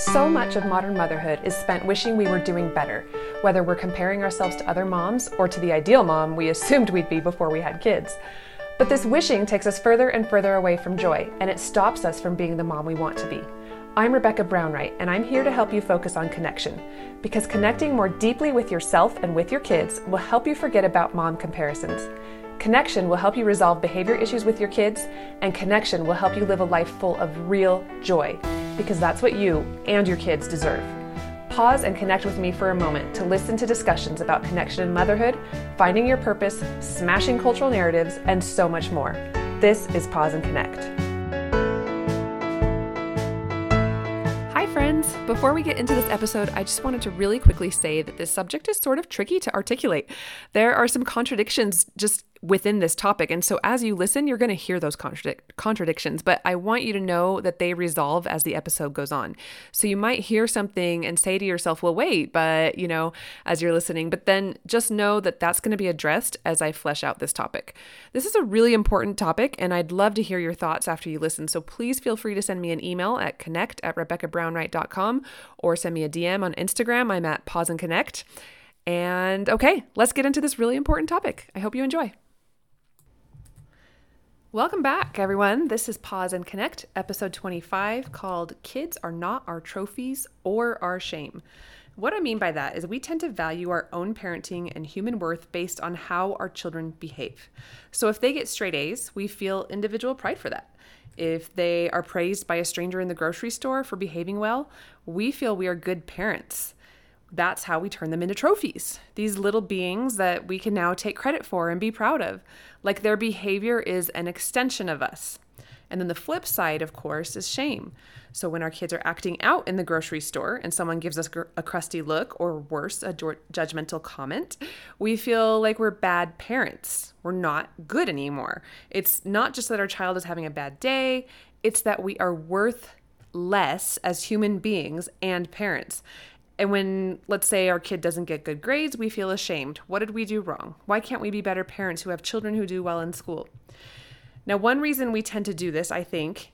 So much of modern motherhood is spent wishing we were doing better, whether we're comparing ourselves to other moms or to the ideal mom we assumed we'd be before we had kids. But this wishing takes us further and further away from joy, and it stops us from being the mom we want to be. I'm Rebecca Brownwright, and I'm here to help you focus on connection. Because connecting more deeply with yourself and with your kids will help you forget about mom comparisons. Connection will help you resolve behavior issues with your kids, and connection will help you live a life full of real joy, because that's what you and your kids deserve. Pause and connect with me for a moment to listen to discussions about connection in motherhood, finding your purpose, smashing cultural narratives, and so much more. This is Pause and Connect. Hi, friends. Before we get into this episode, I just wanted to really quickly say that this subject is sort of tricky to articulate. There are some contradictions just within this topic. And so as you listen, you're going to hear those contradic- contradictions, but I want you to know that they resolve as the episode goes on. So you might hear something and say to yourself, well, wait, but you know, as you're listening, but then just know that that's going to be addressed as I flesh out this topic. This is a really important topic, and I'd love to hear your thoughts after you listen. So please feel free to send me an email at connect at RebeccaBrownwright.com or send me a DM on Instagram. I'm at pause and connect. And okay, let's get into this really important topic. I hope you enjoy. Welcome back, everyone. This is Pause and Connect, episode 25, called Kids Are Not Our Trophies or Our Shame. What I mean by that is we tend to value our own parenting and human worth based on how our children behave. So if they get straight A's, we feel individual pride for that. If they are praised by a stranger in the grocery store for behaving well, we feel we are good parents that's how we turn them into trophies. These little beings that we can now take credit for and be proud of. Like their behavior is an extension of us. And then the flip side, of course, is shame. So when our kids are acting out in the grocery store and someone gives us a crusty look or worse, a judgmental comment, we feel like we're bad parents. We're not good anymore. It's not just that our child is having a bad day, it's that we are worth less as human beings and parents. And when, let's say, our kid doesn't get good grades, we feel ashamed. What did we do wrong? Why can't we be better parents who have children who do well in school? Now, one reason we tend to do this, I think,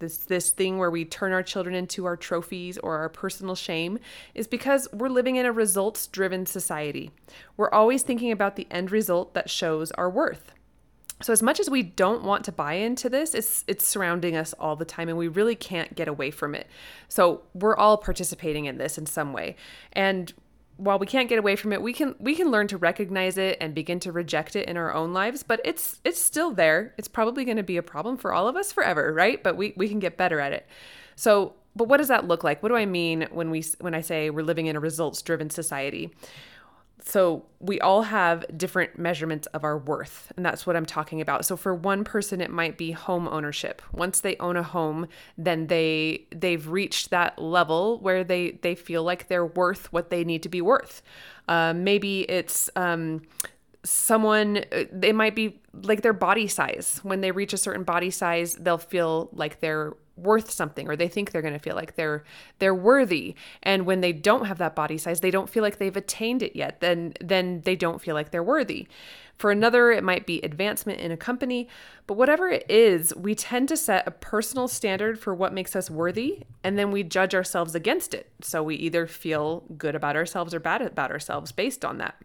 this this thing where we turn our children into our trophies or our personal shame is because we're living in a results driven society. We're always thinking about the end result that shows our worth. So as much as we don't want to buy into this, it's it's surrounding us all the time and we really can't get away from it. So we're all participating in this in some way. And while we can't get away from it, we can we can learn to recognize it and begin to reject it in our own lives, but it's it's still there. It's probably going to be a problem for all of us forever, right? But we we can get better at it. So, but what does that look like? What do I mean when we when I say we're living in a results driven society? So we all have different measurements of our worth and that's what i'm talking about. So for one person it might be home ownership. Once they own a home then they they've reached that level where they they feel like they're worth what they need to be worth. Uh, maybe it's um, someone they might be like their body size. When they reach a certain body size they'll feel like they're worth something or they think they're going to feel like they're they're worthy. And when they don't have that body size they don't feel like they've attained it yet then then they don't feel like they're worthy. For another it might be advancement in a company but whatever it is we tend to set a personal standard for what makes us worthy and then we judge ourselves against it. So we either feel good about ourselves or bad about ourselves based on that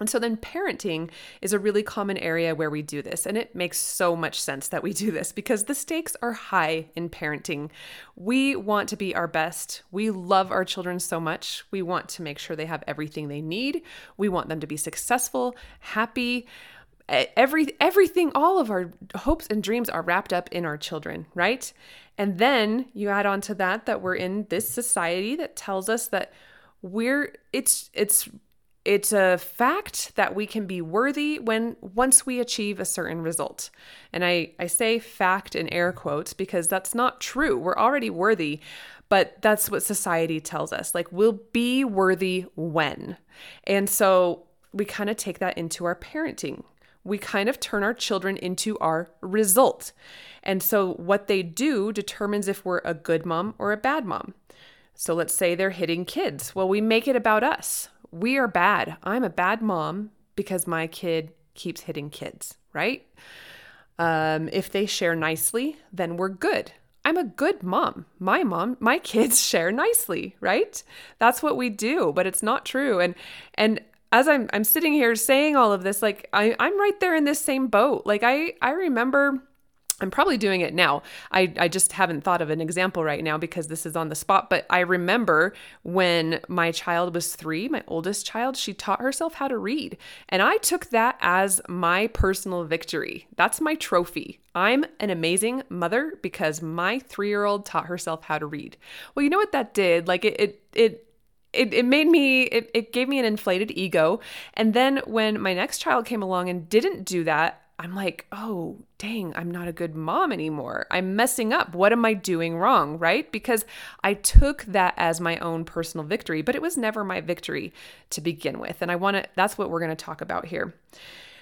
and so then parenting is a really common area where we do this. And it makes so much sense that we do this because the stakes are high in parenting. We want to be our best. We love our children so much. We want to make sure they have everything they need. We want them to be successful, happy. Every everything all of our hopes and dreams are wrapped up in our children, right? And then you add on to that that we're in this society that tells us that we're it's it's it's a fact that we can be worthy when once we achieve a certain result. And I, I say fact in air quotes because that's not true. We're already worthy, but that's what society tells us. Like, we'll be worthy when. And so we kind of take that into our parenting. We kind of turn our children into our result. And so what they do determines if we're a good mom or a bad mom. So let's say they're hitting kids. Well, we make it about us we are bad. I'm a bad mom because my kid keeps hitting kids, right? Um, if they share nicely, then we're good. I'm a good mom. My mom, my kids share nicely, right? That's what we do, but it's not true. And and as I'm I'm sitting here saying all of this, like I, I'm right there in this same boat. Like I I remember I'm probably doing it now. I, I just haven't thought of an example right now because this is on the spot. But I remember when my child was three, my oldest child, she taught herself how to read. And I took that as my personal victory. That's my trophy. I'm an amazing mother because my three year old taught herself how to read. Well, you know what that did? Like it, it, it it, it made me it, it gave me an inflated ego and then when my next child came along and didn't do that I'm like, oh, dang, I'm not a good mom anymore. I'm messing up. What am I doing wrong? Right? Because I took that as my own personal victory, but it was never my victory to begin with. And I want to, that's what we're going to talk about here.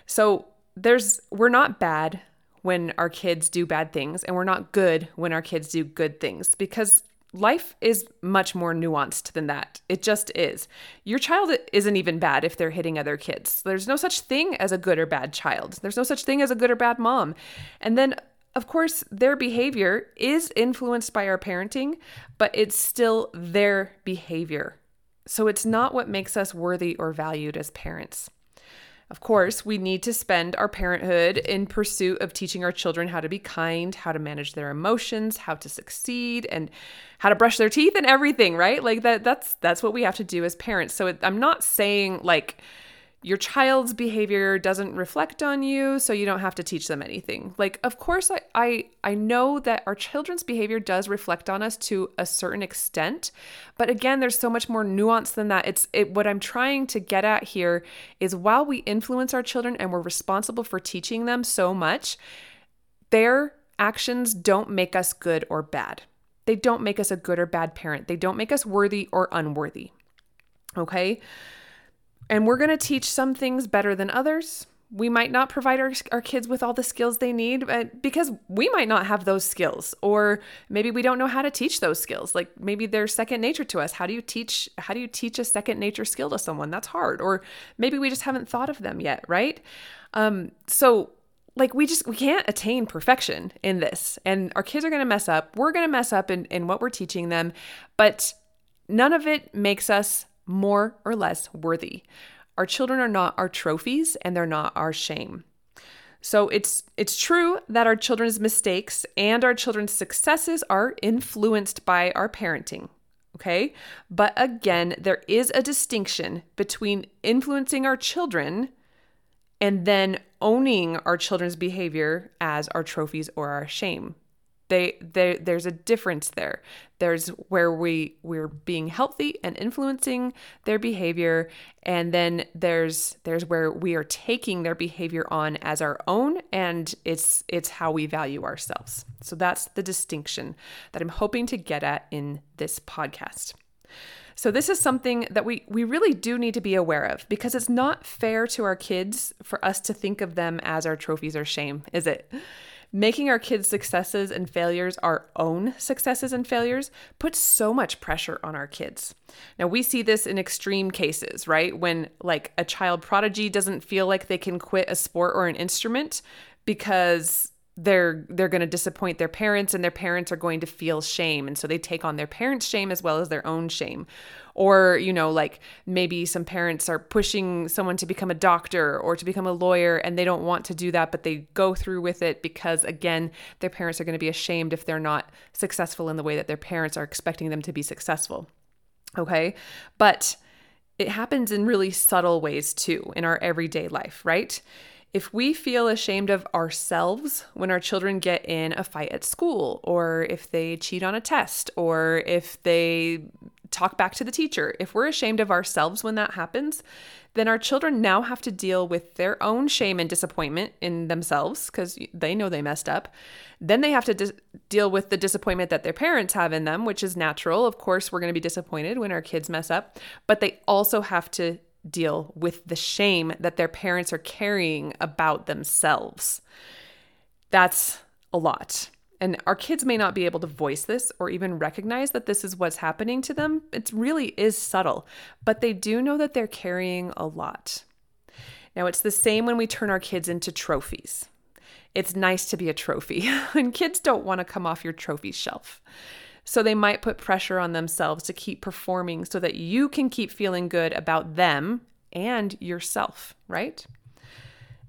So there's, we're not bad when our kids do bad things, and we're not good when our kids do good things because life is much more nuanced than that. It just is. Your child isn't even bad if they're hitting other kids. There's no such thing as a good or bad child. There's no such thing as a good or bad mom. And then of course, their behavior is influenced by our parenting, but it's still their behavior. So it's not what makes us worthy or valued as parents. Of course, we need to spend our parenthood in pursuit of teaching our children how to be kind, how to manage their emotions, how to succeed, and how to brush their teeth and everything, right? Like that that's that's what we have to do as parents. So it, I'm not saying like your child's behavior doesn't reflect on you so you don't have to teach them anything. Like of course I, I i know that our children's behavior does reflect on us to a certain extent but again there's so much more nuance than that. It's it what i'm trying to get at here is while we influence our children and we're responsible for teaching them so much their actions don't make us good or bad. They don't make us a good or bad parent. They don't make us worthy or unworthy. Okay and we're going to teach some things better than others. We might not provide our, our kids with all the skills they need but because we might not have those skills, or maybe we don't know how to teach those skills. Like maybe they're second nature to us. How do you teach? How do you teach a second nature skill to someone? That's hard. Or maybe we just haven't thought of them yet, right? Um, so like we just we can't attain perfection in this and our kids are going to mess up we're going to mess up in, in what we're teaching them but none of it makes us more or less worthy. Our children are not our trophies and they're not our shame. So it's it's true that our children's mistakes and our children's successes are influenced by our parenting. Okay? But again, there is a distinction between influencing our children and then owning our children's behavior as our trophies or our shame they, they there's a difference there. There's where we we're being healthy and influencing their behavior and then there's there's where we are taking their behavior on as our own and it's it's how we value ourselves. So that's the distinction that i'm hoping to get at in this podcast. So this is something that we we really do need to be aware of because it's not fair to our kids for us to think of them as our trophies or shame, is it? Making our kids' successes and failures our own successes and failures puts so much pressure on our kids. Now, we see this in extreme cases, right? When, like, a child prodigy doesn't feel like they can quit a sport or an instrument because they're they're going to disappoint their parents and their parents are going to feel shame. And so they take on their parents shame as well as their own shame. Or you know like maybe some parents are pushing someone to become a doctor or to become a lawyer and they don't want to do that but they go through with it because again their parents are going to be ashamed if they're not successful in the way that their parents are expecting them to be successful. Okay? But it happens in really subtle ways too in our everyday life right if we feel ashamed of ourselves when our children get in a fight at school, or if they cheat on a test, or if they talk back to the teacher, if we're ashamed of ourselves when that happens, then our children now have to deal with their own shame and disappointment in themselves because they know they messed up. Then they have to dis- deal with the disappointment that their parents have in them, which is natural. Of course, we're going to be disappointed when our kids mess up, but they also have to deal with the shame that their parents are carrying about themselves. That's a lot. And our kids may not be able to voice this or even recognize that this is what's happening to them. It really is subtle, but they do know that they're carrying a lot. Now, it's the same when we turn our kids into trophies. it's nice to be a trophy, and kids don't want to come off your trophy shelf. So they might put pressure on themselves to keep performing so that you can keep feeling good about them and yourself, right?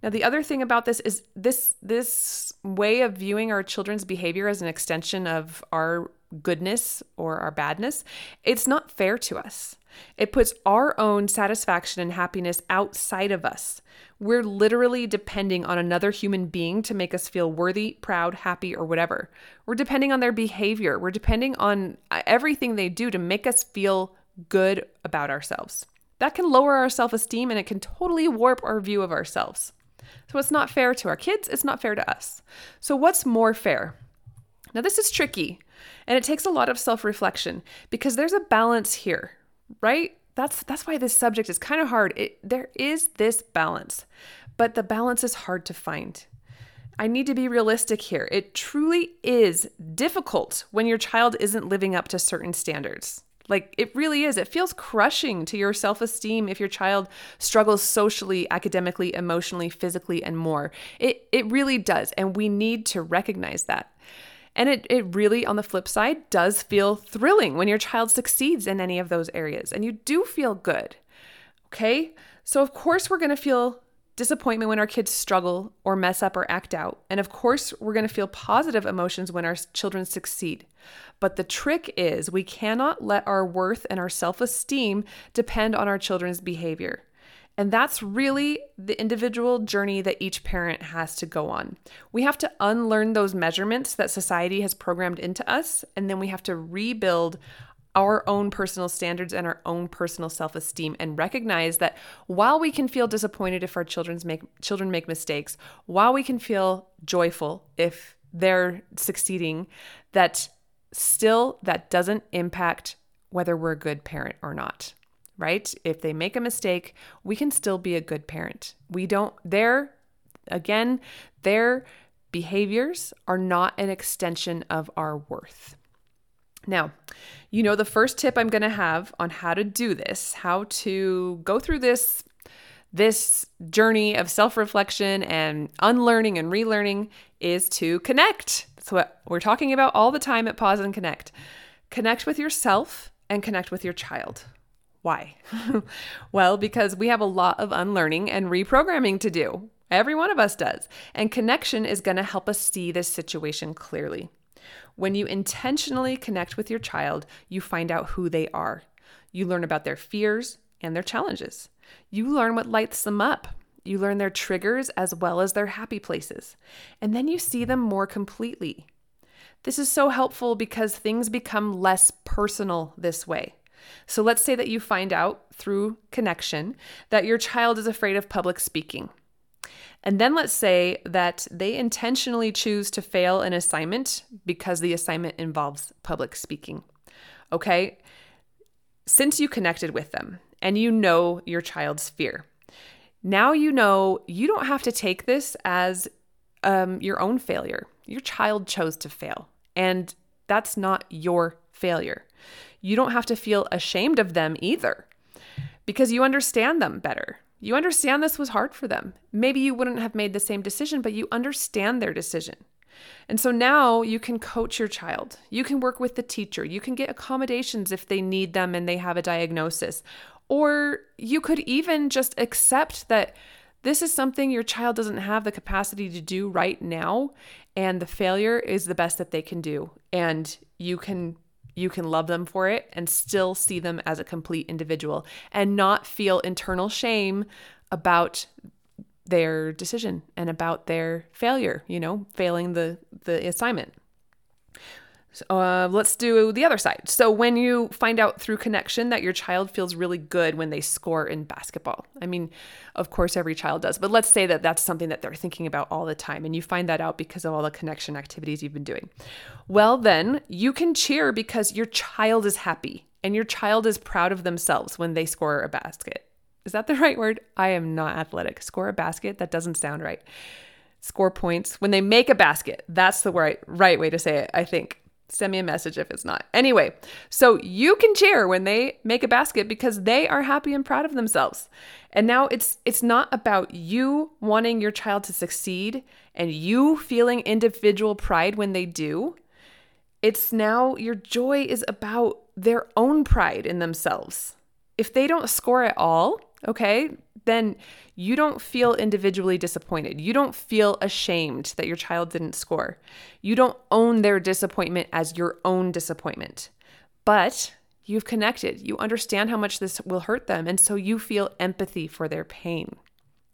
Now the other thing about this is this this way of viewing our children's behavior as an extension of our goodness or our badness, it's not fair to us. It puts our own satisfaction and happiness outside of us. We're literally depending on another human being to make us feel worthy, proud, happy, or whatever. We're depending on their behavior. We're depending on uh, everything they do to make us feel good about ourselves. That can lower our self esteem and it can totally warp our view of ourselves. So it's not fair to our kids, it's not fair to us. So, what's more fair? Now, this is tricky and it takes a lot of self reflection because there's a balance here, right? That's, that's why this subject is kind of hard. It, there is this balance, but the balance is hard to find. I need to be realistic here. It truly is difficult when your child isn't living up to certain standards. Like it really is. It feels crushing to your self esteem if your child struggles socially, academically, emotionally, physically, and more. It, it really does. And we need to recognize that. And it, it really, on the flip side, does feel thrilling when your child succeeds in any of those areas and you do feel good. Okay. So, of course, we're going to feel disappointment when our kids struggle or mess up or act out. And of course, we're going to feel positive emotions when our children succeed. But the trick is we cannot let our worth and our self esteem depend on our children's behavior. And that's really the individual journey that each parent has to go on. We have to unlearn those measurements that society has programmed into us, and then we have to rebuild our own personal standards and our own personal self-esteem and recognize that while we can feel disappointed if our children's make children make mistakes, while we can feel joyful if they're succeeding, that still that doesn't impact whether we're a good parent or not. Right? If they make a mistake, we can still be a good parent. We don't their again, their behaviors are not an extension of our worth. Now, you know, the first tip I'm going to have on how to do this, how to go through this this journey of self-reflection and unlearning and relearning is to connect. That's what we're talking about all the time at Pause and Connect. Connect with yourself and connect with your child. Why? well, because we have a lot of unlearning and reprogramming to do. Every one of us does. And connection is going to help us see this situation clearly. When you intentionally connect with your child, you find out who they are. You learn about their fears and their challenges. You learn what lights them up. You learn their triggers as well as their happy places. And then you see them more completely. This is so helpful because things become less personal this way. So let's say that you find out through connection that your child is afraid of public speaking. And then let's say that they intentionally choose to fail an assignment because the assignment involves public speaking. Okay? Since you connected with them and you know your child's fear, now you know you don't have to take this as um, your own failure. Your child chose to fail, and that's not your failure. You don't have to feel ashamed of them either because you understand them better. You understand this was hard for them. Maybe you wouldn't have made the same decision, but you understand their decision. And so now you can coach your child. You can work with the teacher. You can get accommodations if they need them and they have a diagnosis. Or you could even just accept that this is something your child doesn't have the capacity to do right now and the failure is the best that they can do and you can you can love them for it and still see them as a complete individual and not feel internal shame about their decision and about their failure, you know, failing the the assignment. So, uh, let's do the other side. So, when you find out through connection that your child feels really good when they score in basketball, I mean, of course, every child does, but let's say that that's something that they're thinking about all the time, and you find that out because of all the connection activities you've been doing. Well, then you can cheer because your child is happy and your child is proud of themselves when they score a basket. Is that the right word? I am not athletic. Score a basket? That doesn't sound right. Score points when they make a basket. That's the right right way to say it, I think. Send me a message if it's not. Anyway, so you can cheer when they make a basket because they are happy and proud of themselves. And now it's it's not about you wanting your child to succeed and you feeling individual pride when they do. It's now your joy is about their own pride in themselves. If they don't score at all, okay, then you don't feel individually disappointed. You don't feel ashamed that your child didn't score. You don't own their disappointment as your own disappointment. But you've connected. You understand how much this will hurt them. And so you feel empathy for their pain.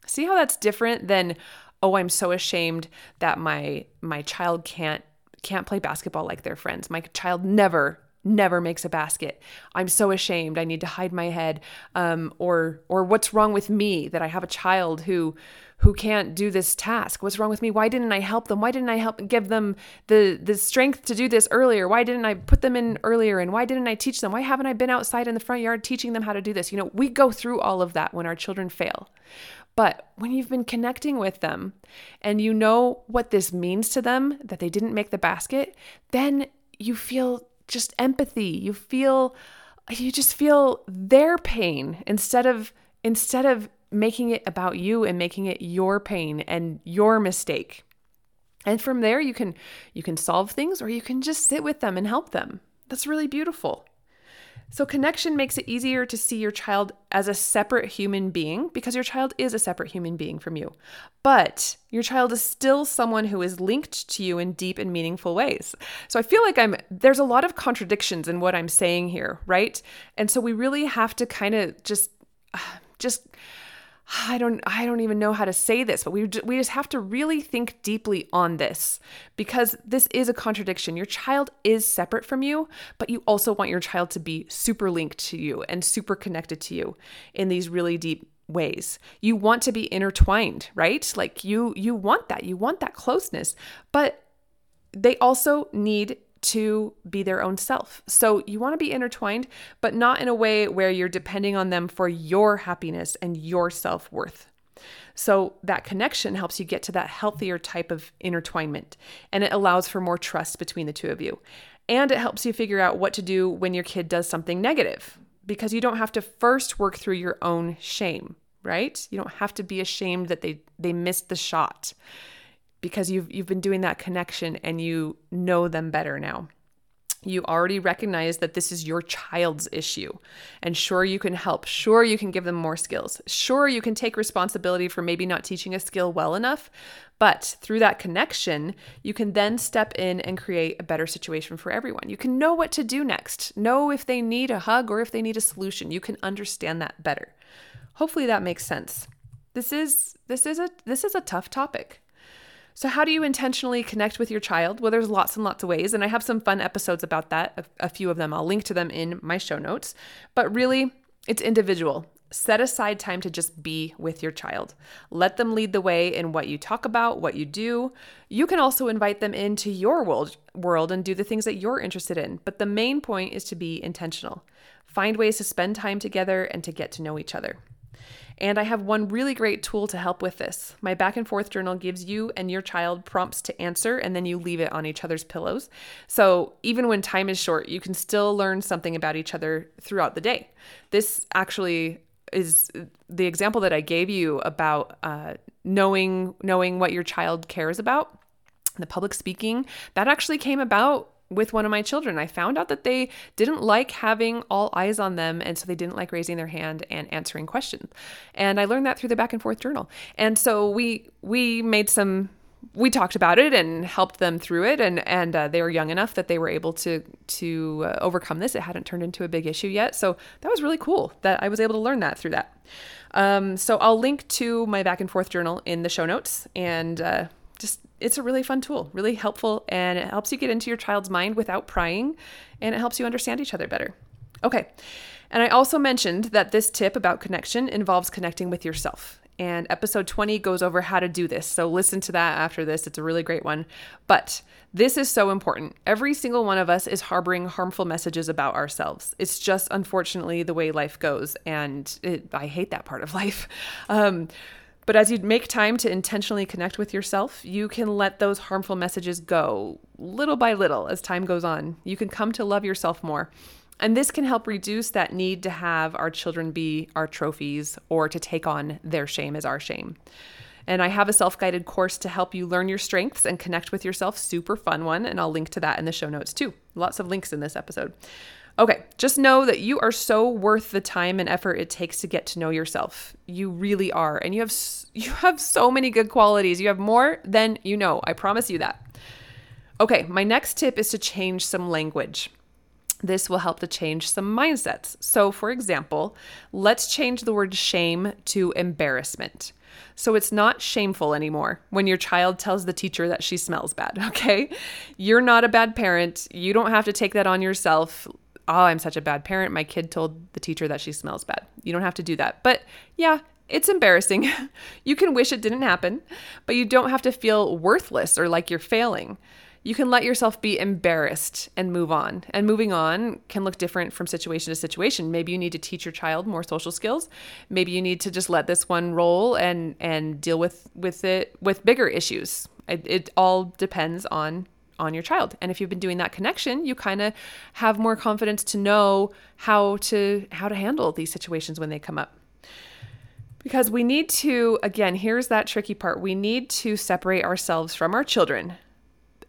See how that's different than, oh, I'm so ashamed that my my child can't can't play basketball like their friends. My child never never makes a basket. I'm so ashamed. I need to hide my head. Um, or or what's wrong with me that I have a child who who can't do this task? What's wrong with me? Why didn't I help them? Why didn't I help give them the the strength to do this earlier? Why didn't I put them in earlier? And why didn't I teach them? Why haven't I been outside in the front yard teaching them how to do this? You know, we go through all of that when our children fail. But when you've been connecting with them and you know what this means to them, that they didn't make the basket, then you feel just empathy. You feel you just feel their pain instead of instead of making it about you and making it your pain and your mistake. And from there you can you can solve things or you can just sit with them and help them. That's really beautiful. So, connection makes it easier to see your child as a separate human being because your child is a separate human being from you. But your child is still someone who is linked to you in deep and meaningful ways. So, I feel like I'm there's a lot of contradictions in what I'm saying here, right? And so, we really have to kind of just just I don't I don't even know how to say this, but we we just have to really think deeply on this because this is a contradiction. Your child is separate from you, but you also want your child to be super linked to you and super connected to you in these really deep ways. You want to be intertwined, right? Like you you want that. You want that closeness. But they also need to be their own self. So you want to be intertwined, but not in a way where you're depending on them for your happiness and your self worth. So that connection helps you get to that healthier type of intertwinement and it allows for more trust between the two of you. And it helps you figure out what to do when your kid does something negative because you don't have to first work through your own shame, right? You don't have to be ashamed that they they missed the shot because you've you've been doing that connection and you know them better now. You already recognize that this is your child's issue. And sure, you can help. Sure, you can give them more skills. Sure, you can take responsibility for maybe not teaching a skill well enough. But through that connection, you can then step in and create a better situation for everyone. You can know what to do next, know if they need a hug or if they need a solution. You can understand that better. Hopefully that makes sense. This is this is a this is a tough topic. So, how do you intentionally connect with your child? Well, there's lots and lots of ways, and I have some fun episodes about that, a, a few of them. I'll link to them in my show notes. But really, it's individual. Set aside time to just be with your child. Let them lead the way in what you talk about, what you do. You can also invite them into your world, world and do the things that you're interested in. But the main point is to be intentional. Find ways to spend time together and to get to know each other. And I have one really great tool to help with this. My back and forth journal gives you and your child prompts to answer, and then you leave it on each other's pillows. So even when time is short, you can still learn something about each other throughout the day. This actually is the example that I gave you about uh, knowing knowing what your child cares about the public speaking that actually came about with one of my children. I found out that they didn't like having all eyes on them, and so they didn't like raising their hand and answering questions. And I learned that through the back and forth journal. And so we we made some we talked about it and helped them through it and and uh, they were young enough that they were able to to uh, overcome this it hadn't turned into a big issue yet so that was really cool that i was able to learn that through that um, so i'll link to my back and forth journal in the show notes and uh, just it's a really fun tool, really helpful, and it helps you get into your child's mind without prying, and it helps you understand each other better. Okay. And I also mentioned that this tip about connection involves connecting with yourself. And episode 20 goes over how to do this. So listen to that after this. It's a really great one. But this is so important. Every single one of us is harboring harmful messages about ourselves. It's just unfortunately the way life goes. And it, I hate that part of life. Um, but as you make time to intentionally connect with yourself, you can let those harmful messages go little by little as time goes on. You can come to love yourself more. And this can help reduce that need to have our children be our trophies or to take on their shame as our shame. And I have a self guided course to help you learn your strengths and connect with yourself. Super fun one. And I'll link to that in the show notes too. Lots of links in this episode. Okay, just know that you are so worth the time and effort it takes to get to know yourself. You really are. And you have you have so many good qualities. You have more than you know. I promise you that. Okay, my next tip is to change some language. This will help to change some mindsets. So, for example, let's change the word shame to embarrassment. So it's not shameful anymore when your child tells the teacher that she smells bad, okay? You're not a bad parent. You don't have to take that on yourself. Oh, I'm such a bad parent. My kid told the teacher that she smells bad. You don't have to do that. But yeah, it's embarrassing. you can wish it didn't happen, but you don't have to feel worthless or like you're failing you can let yourself be embarrassed and move on. And moving on can look different from situation to situation. Maybe you need to teach your child more social skills. Maybe you need to just let this one roll and and deal with with it with bigger issues. It, it all depends on on your child. And if you've been doing that connection, you kind of have more confidence to know how to how to handle these situations when they come up. Because we need to again here's that tricky part. We need to separate ourselves from our children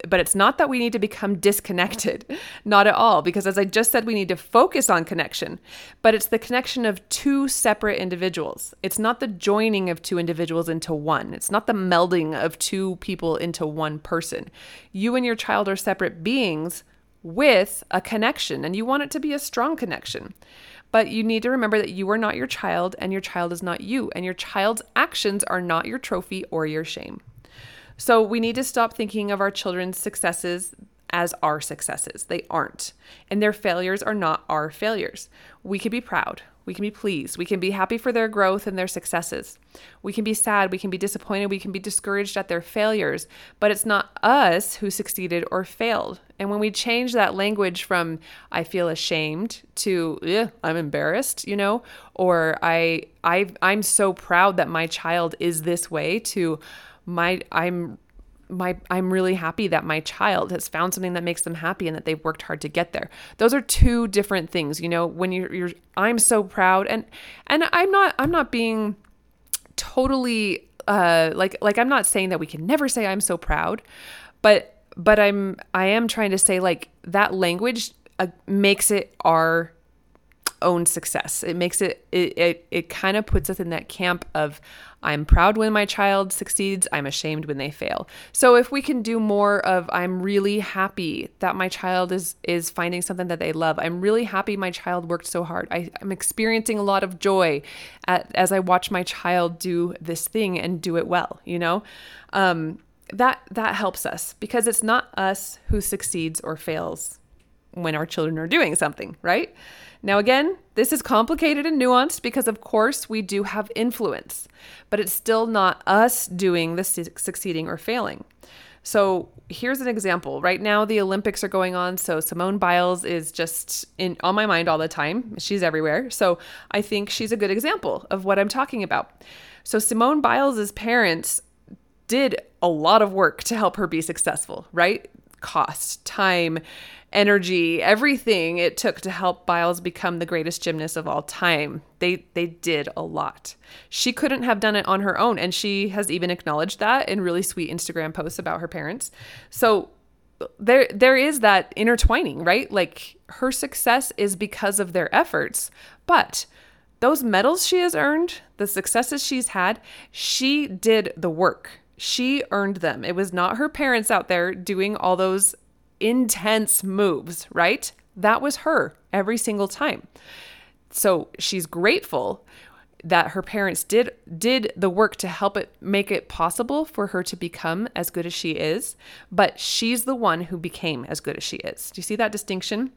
but it's not that we need to become disconnected, not at all, because as I just said, we need to focus on connection, but it's the connection of two separate individuals. It's not the joining of two individuals into one, it's not the melding of two people into one person. You and your child are separate beings with a connection, and you want it to be a strong connection. But you need to remember that you are not your child, and your child is not you, and your child's actions are not your trophy or your shame. So we need to stop thinking of our children's successes as our successes. They aren't. And their failures are not our failures. We can be proud. We can be pleased. We can be happy for their growth and their successes. We can be sad. We can be disappointed. We can be discouraged at their failures. But it's not us who succeeded or failed. And when we change that language from I feel ashamed to I'm embarrassed, you know, or I I I'm so proud that my child is this way to my I'm my I'm really happy that my child has found something that makes them happy and that they've worked hard to get there. Those are two different things. You know, when you're you're I'm so proud and and I'm not I'm not being totally uh like like I'm not saying that we can never say I'm so proud, but but I'm I am trying to say like that language uh, makes it our own success. It makes it it it, it kind of puts us in that camp of I'm proud when my child succeeds, I'm ashamed when they fail. So if we can do more of I'm really happy that my child is is finding something that they love. I'm really happy my child worked so hard. I, am experiencing a lot of joy at, as I watch my child do this thing and do it well, you know? Um, that that helps us because it's not us who succeeds or fails when our children are doing something, right? Now, again, this is complicated and nuanced because, of course, we do have influence, but it's still not us doing the su- succeeding or failing. So here's an example. Right now, the Olympics are going on, so Simone Biles is just in on my mind all the time. She's everywhere, so I think she's a good example of what I'm talking about. So Simone Biles' parents did a lot of work to help her be successful, right? Cost, time, energy, everything it took to help Biles become the greatest gymnast of all time. They they did a lot. She couldn't have done it on her own and she has even acknowledged that in really sweet Instagram posts about her parents. So there there is that intertwining, right? Like her success is because of their efforts. But those medals she has earned, the successes she's had, she did the work. She earned them. It was not her parents out there doing all those intense moves, right? That was her every single time. So she's grateful that her parents did did the work to help it make it possible for her to become as good as she is, but she's the one who became as good as she is. Do you see that distinction?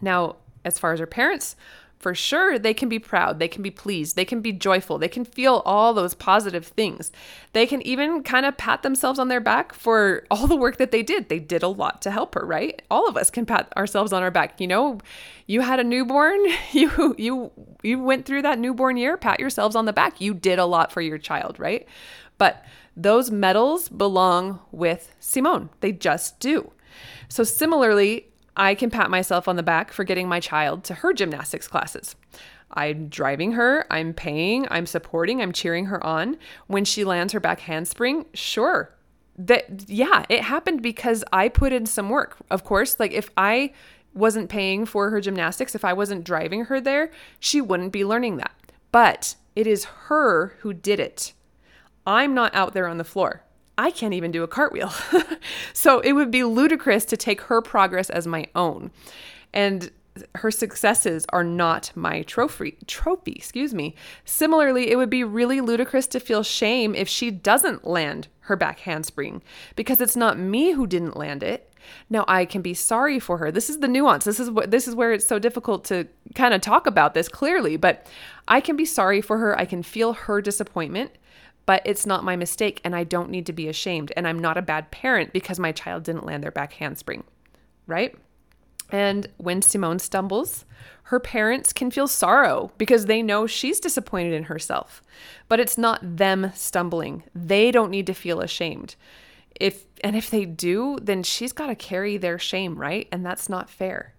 Now, as far as her parents, for sure they can be proud, they can be pleased, they can be joyful, they can feel all those positive things. They can even kind of pat themselves on their back for all the work that they did. They did a lot to help her, right? All of us can pat ourselves on our back. You know, you had a newborn, you you you went through that newborn year, pat yourselves on the back. You did a lot for your child, right? But those medals belong with Simone. They just do. So, similarly, I can pat myself on the back for getting my child to her gymnastics classes. I'm driving her, I'm paying, I'm supporting, I'm cheering her on. When she lands her back handspring, sure. That yeah, it happened because I put in some work. Of course, like if I wasn't paying for her gymnastics, if I wasn't driving her there, she wouldn't be learning that. But it is her who did it. I'm not out there on the floor. I can't even do a cartwheel. so it would be ludicrous to take her progress as my own. And her successes are not my trophy trophy excuse me. Similarly it would be really ludicrous to feel shame if she doesn't land her back handspring because it's not me who didn't land it. Now i can be sorry for her. This is the nuance. This is what this is where it's so difficult to kind of talk about this clearly but i can be sorry for her. I can feel her disappointment but it's not my mistake and I don't need to be ashamed. And I'm not a bad parent because my child didn't land their back handspring, right? And when Simone stumbles, her parents can feel sorrow because they know she's disappointed in herself. But it's not them stumbling. They don't need to feel ashamed. If and if they do, then she's got to carry their shame, right? And that's not fair.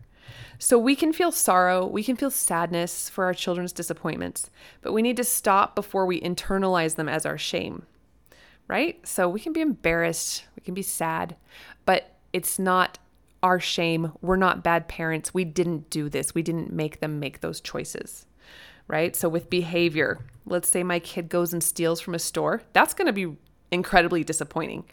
So we can feel sorrow, we can feel sadness for our children's disappointments, but we need to stop before we internalize them as our shame, right? So we can be embarrassed, we can be sad, but it's not our shame. We're not bad parents. We didn't do this, we didn't make them make those choices. Right? So, with behavior, let's say my kid goes and steals from a store, that's going to be incredibly disappointing.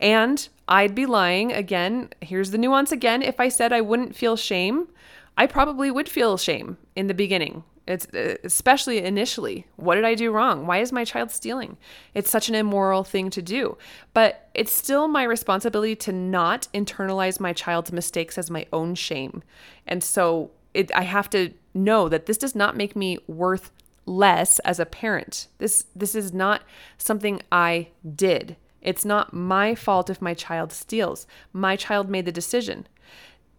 And I'd be lying again. Here's the nuance again. If I said I wouldn't feel shame I probably would feel shame in the beginning. It's uh, especially initially. What did I do wrong? Why is my child stealing? It's such an immoral thing to do. But it's still my responsibility to not internalize my child's mistakes as my own shame. And so it, I have to know that this does not make me worth less as a parent. This this is not something I did. It's not my fault if my child steals. My child made the decision.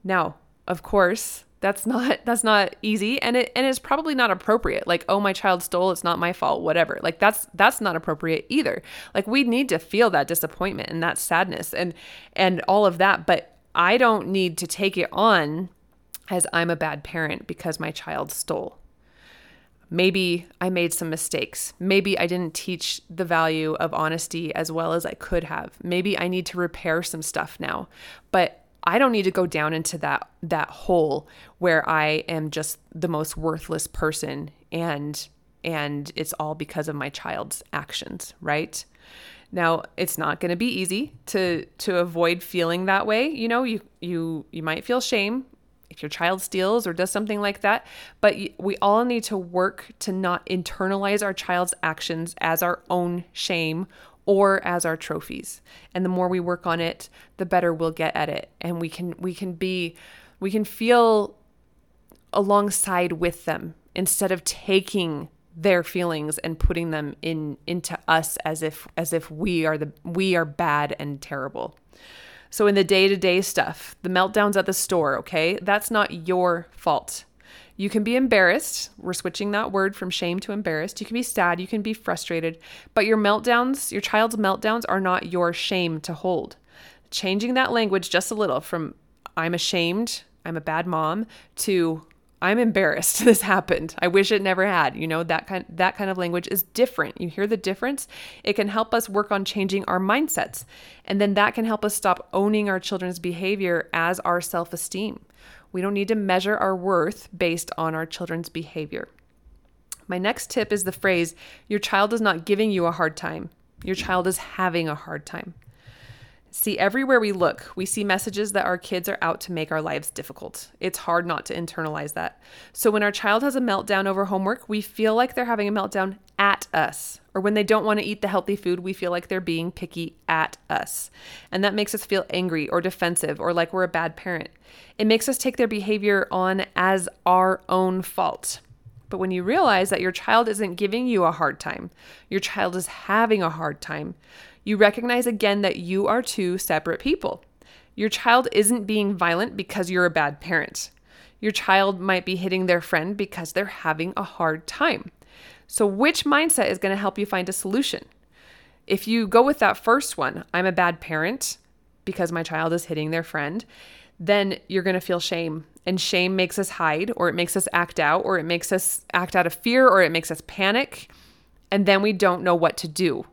Now, of course, that's not that's not easy and it and it's probably not appropriate like oh my child stole it's not my fault whatever like that's that's not appropriate either like we need to feel that disappointment and that sadness and and all of that but i don't need to take it on as i'm a bad parent because my child stole maybe i made some mistakes maybe i didn't teach the value of honesty as well as i could have maybe i need to repair some stuff now but I don't need to go down into that that hole where I am just the most worthless person and and it's all because of my child's actions, right? Now, it's not going to be easy to to avoid feeling that way. You know, you you you might feel shame if your child steals or does something like that, but we all need to work to not internalize our child's actions as our own shame or as our trophies. And the more we work on it, the better we'll get at it. And we can we can be we can feel alongside with them instead of taking their feelings and putting them in into us as if as if we are the we are bad and terrible. So in the day-to-day stuff, the meltdowns at the store, okay? That's not your fault. You can be embarrassed. We're switching that word from shame to embarrassed. You can be sad. You can be frustrated. But your meltdowns, your child's meltdowns, are not your shame to hold. Changing that language just a little from I'm ashamed, I'm a bad mom, to I'm embarrassed this happened. I wish it never had. You know, that kind that kind of language is different. You hear the difference? It can help us work on changing our mindsets. And then that can help us stop owning our children's behavior as our self-esteem. We don't need to measure our worth based on our children's behavior. My next tip is the phrase your child is not giving you a hard time, your child is having a hard time. See, everywhere we look, we see messages that our kids are out to make our lives difficult. It's hard not to internalize that. So when our child has a meltdown over homework, we feel like they're having a meltdown at us. Or when they don't want to eat the healthy food, we feel like they're being picky at us. And that makes us feel angry or defensive or like we're a bad parent. It makes us take their behavior on as our own fault. But when you realize that your child isn't giving you a hard time, your child is having a hard time, you recognize again that you are two separate people. Your child isn't being violent because you're a bad parent. Your child might be hitting their friend because they're having a hard time. So, which mindset is going to help you find a solution? If you go with that first one, I'm a bad parent, because my child is hitting their friend, then you're going to feel shame. And shame makes us hide, or it makes us act out, or it makes us act out of fear, or it makes us panic. And then we don't know what to do.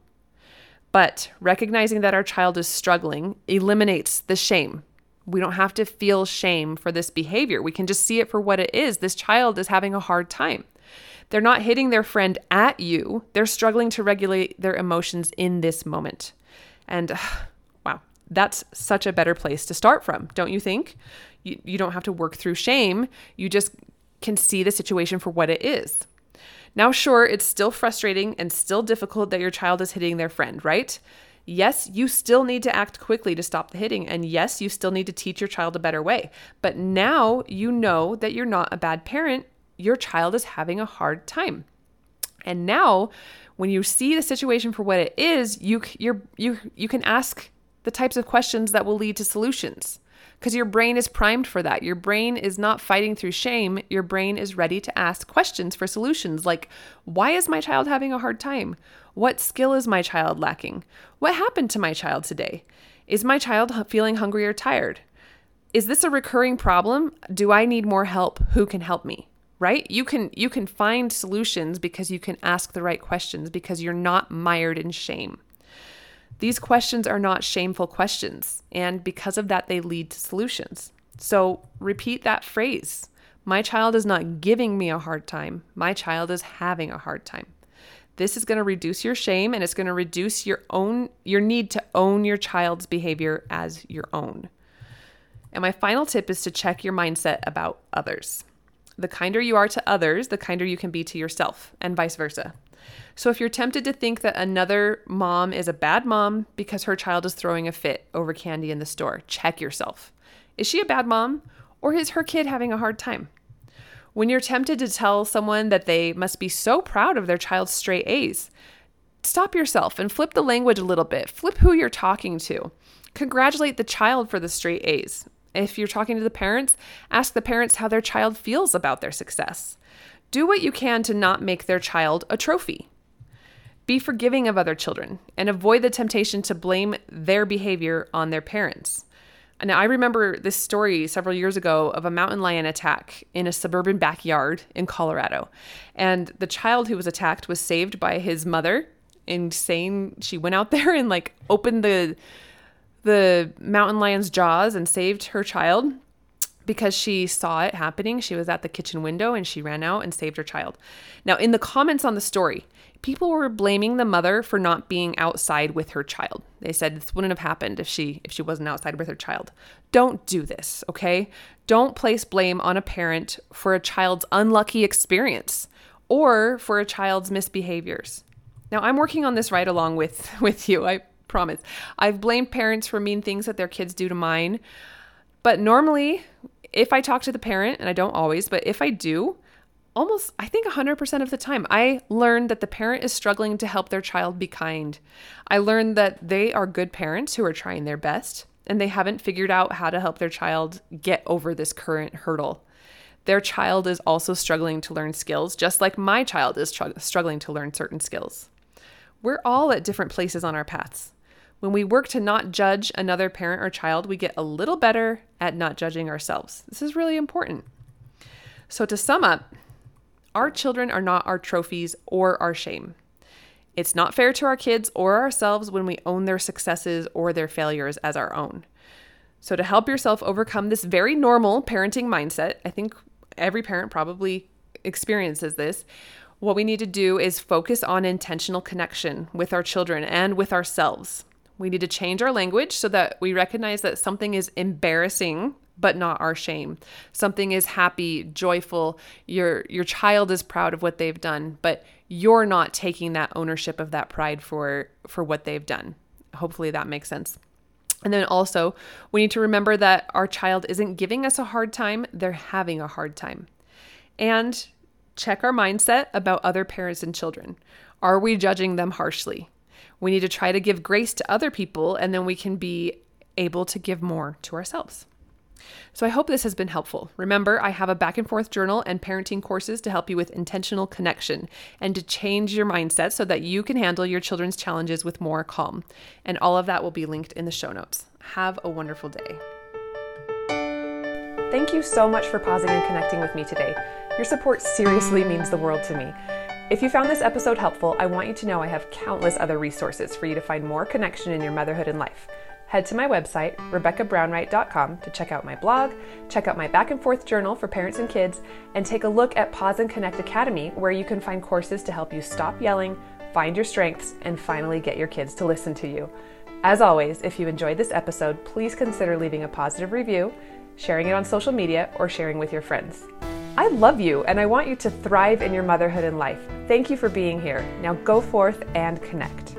But recognizing that our child is struggling eliminates the shame. We don't have to feel shame for this behavior. We can just see it for what it is. This child is having a hard time. They're not hitting their friend at you, they're struggling to regulate their emotions in this moment. And wow, that's such a better place to start from, don't you think? You, you don't have to work through shame, you just can see the situation for what it is. Now, sure, it's still frustrating and still difficult that your child is hitting their friend, right? Yes, you still need to act quickly to stop the hitting. And yes, you still need to teach your child a better way. But now you know that you're not a bad parent. Your child is having a hard time. And now, when you see the situation for what it is, you, you you, you can ask the types of questions that will lead to solutions because your brain is primed for that. Your brain is not fighting through shame. Your brain is ready to ask questions for solutions like, why is my child having a hard time? What skill is my child lacking? What happened to my child today? Is my child feeling hungry or tired? Is this a recurring problem? Do I need more help? Who can help me? Right? You can you can find solutions because you can ask the right questions because you're not mired in shame. These questions are not shameful questions, and because of that, they lead to solutions. So repeat that phrase My child is not giving me a hard time, my child is having a hard time. This is going to reduce your shame and it's going to reduce your own your need to own your child's behavior as your own. And my final tip is to check your mindset about others. The kinder you are to others, the kinder you can be to yourself, and vice versa. So if you're tempted to think that another mom is a bad mom because her child is throwing a fit over candy in the store, check yourself. Is she a bad mom or is her kid having a hard time? When you're tempted to tell someone that they must be so proud of their child's straight A's, stop yourself and flip the language a little bit. Flip who you're talking to. Congratulate the child for the straight A's. If you're talking to the parents, ask the parents how their child feels about their success. Do what you can to not make their child a trophy. Be forgiving of other children and avoid the temptation to blame their behavior on their parents. Now, I remember this story several years ago of a mountain lion attack in a suburban backyard in Colorado. And the child who was attacked was saved by his mother in saying she went out there and like opened the the mountain lion's jaws and saved her child because she saw it happening. She was at the kitchen window and she ran out and saved her child. Now, in the comments on the story, people were blaming the mother for not being outside with her child. They said this wouldn't have happened if she if she wasn't outside with her child. Don't do this, okay? Don't place blame on a parent for a child's unlucky experience or for a child's misbehaviors. Now, I'm working on this right along with with you. I promise. I've blamed parents for mean things that their kids do to mine. But normally, if I talk to the parent, and I don't always, but if I do, almost, I think 100% of the time, I learn that the parent is struggling to help their child be kind. I learn that they are good parents who are trying their best and they haven't figured out how to help their child get over this current hurdle. Their child is also struggling to learn skills, just like my child is tr- struggling to learn certain skills. We're all at different places on our paths. When we work to not judge another parent or child, we get a little better at not judging ourselves. This is really important. So, to sum up, our children are not our trophies or our shame. It's not fair to our kids or ourselves when we own their successes or their failures as our own. So, to help yourself overcome this very normal parenting mindset, I think every parent probably experiences this. What we need to do is focus on intentional connection with our children and with ourselves. We need to change our language so that we recognize that something is embarrassing but not our shame. Something is happy, joyful. Your your child is proud of what they've done, but you're not taking that ownership of that pride for for what they've done. Hopefully that makes sense. And then also, we need to remember that our child isn't giving us a hard time, they're having a hard time. And check our mindset about other parents and children. Are we judging them harshly? We need to try to give grace to other people, and then we can be able to give more to ourselves. So I hope this has been helpful. Remember, I have a back and forth journal and parenting courses to help you with intentional connection and to change your mindset so that you can handle your children's challenges with more calm. And all of that will be linked in the show notes. Have a wonderful day. Thank you so much for pausing and connecting with me today. Your support seriously means the world to me. If you found this episode helpful, I want you to know I have countless other resources for you to find more connection in your motherhood and life. Head to my website, RebeccaBrownWright.com, to check out my blog, check out my back and forth journal for parents and kids, and take a look at Pause and Connect Academy, where you can find courses to help you stop yelling, find your strengths, and finally get your kids to listen to you. As always, if you enjoyed this episode, please consider leaving a positive review, sharing it on social media, or sharing with your friends. I love you and I want you to thrive in your motherhood and life. Thank you for being here. Now go forth and connect.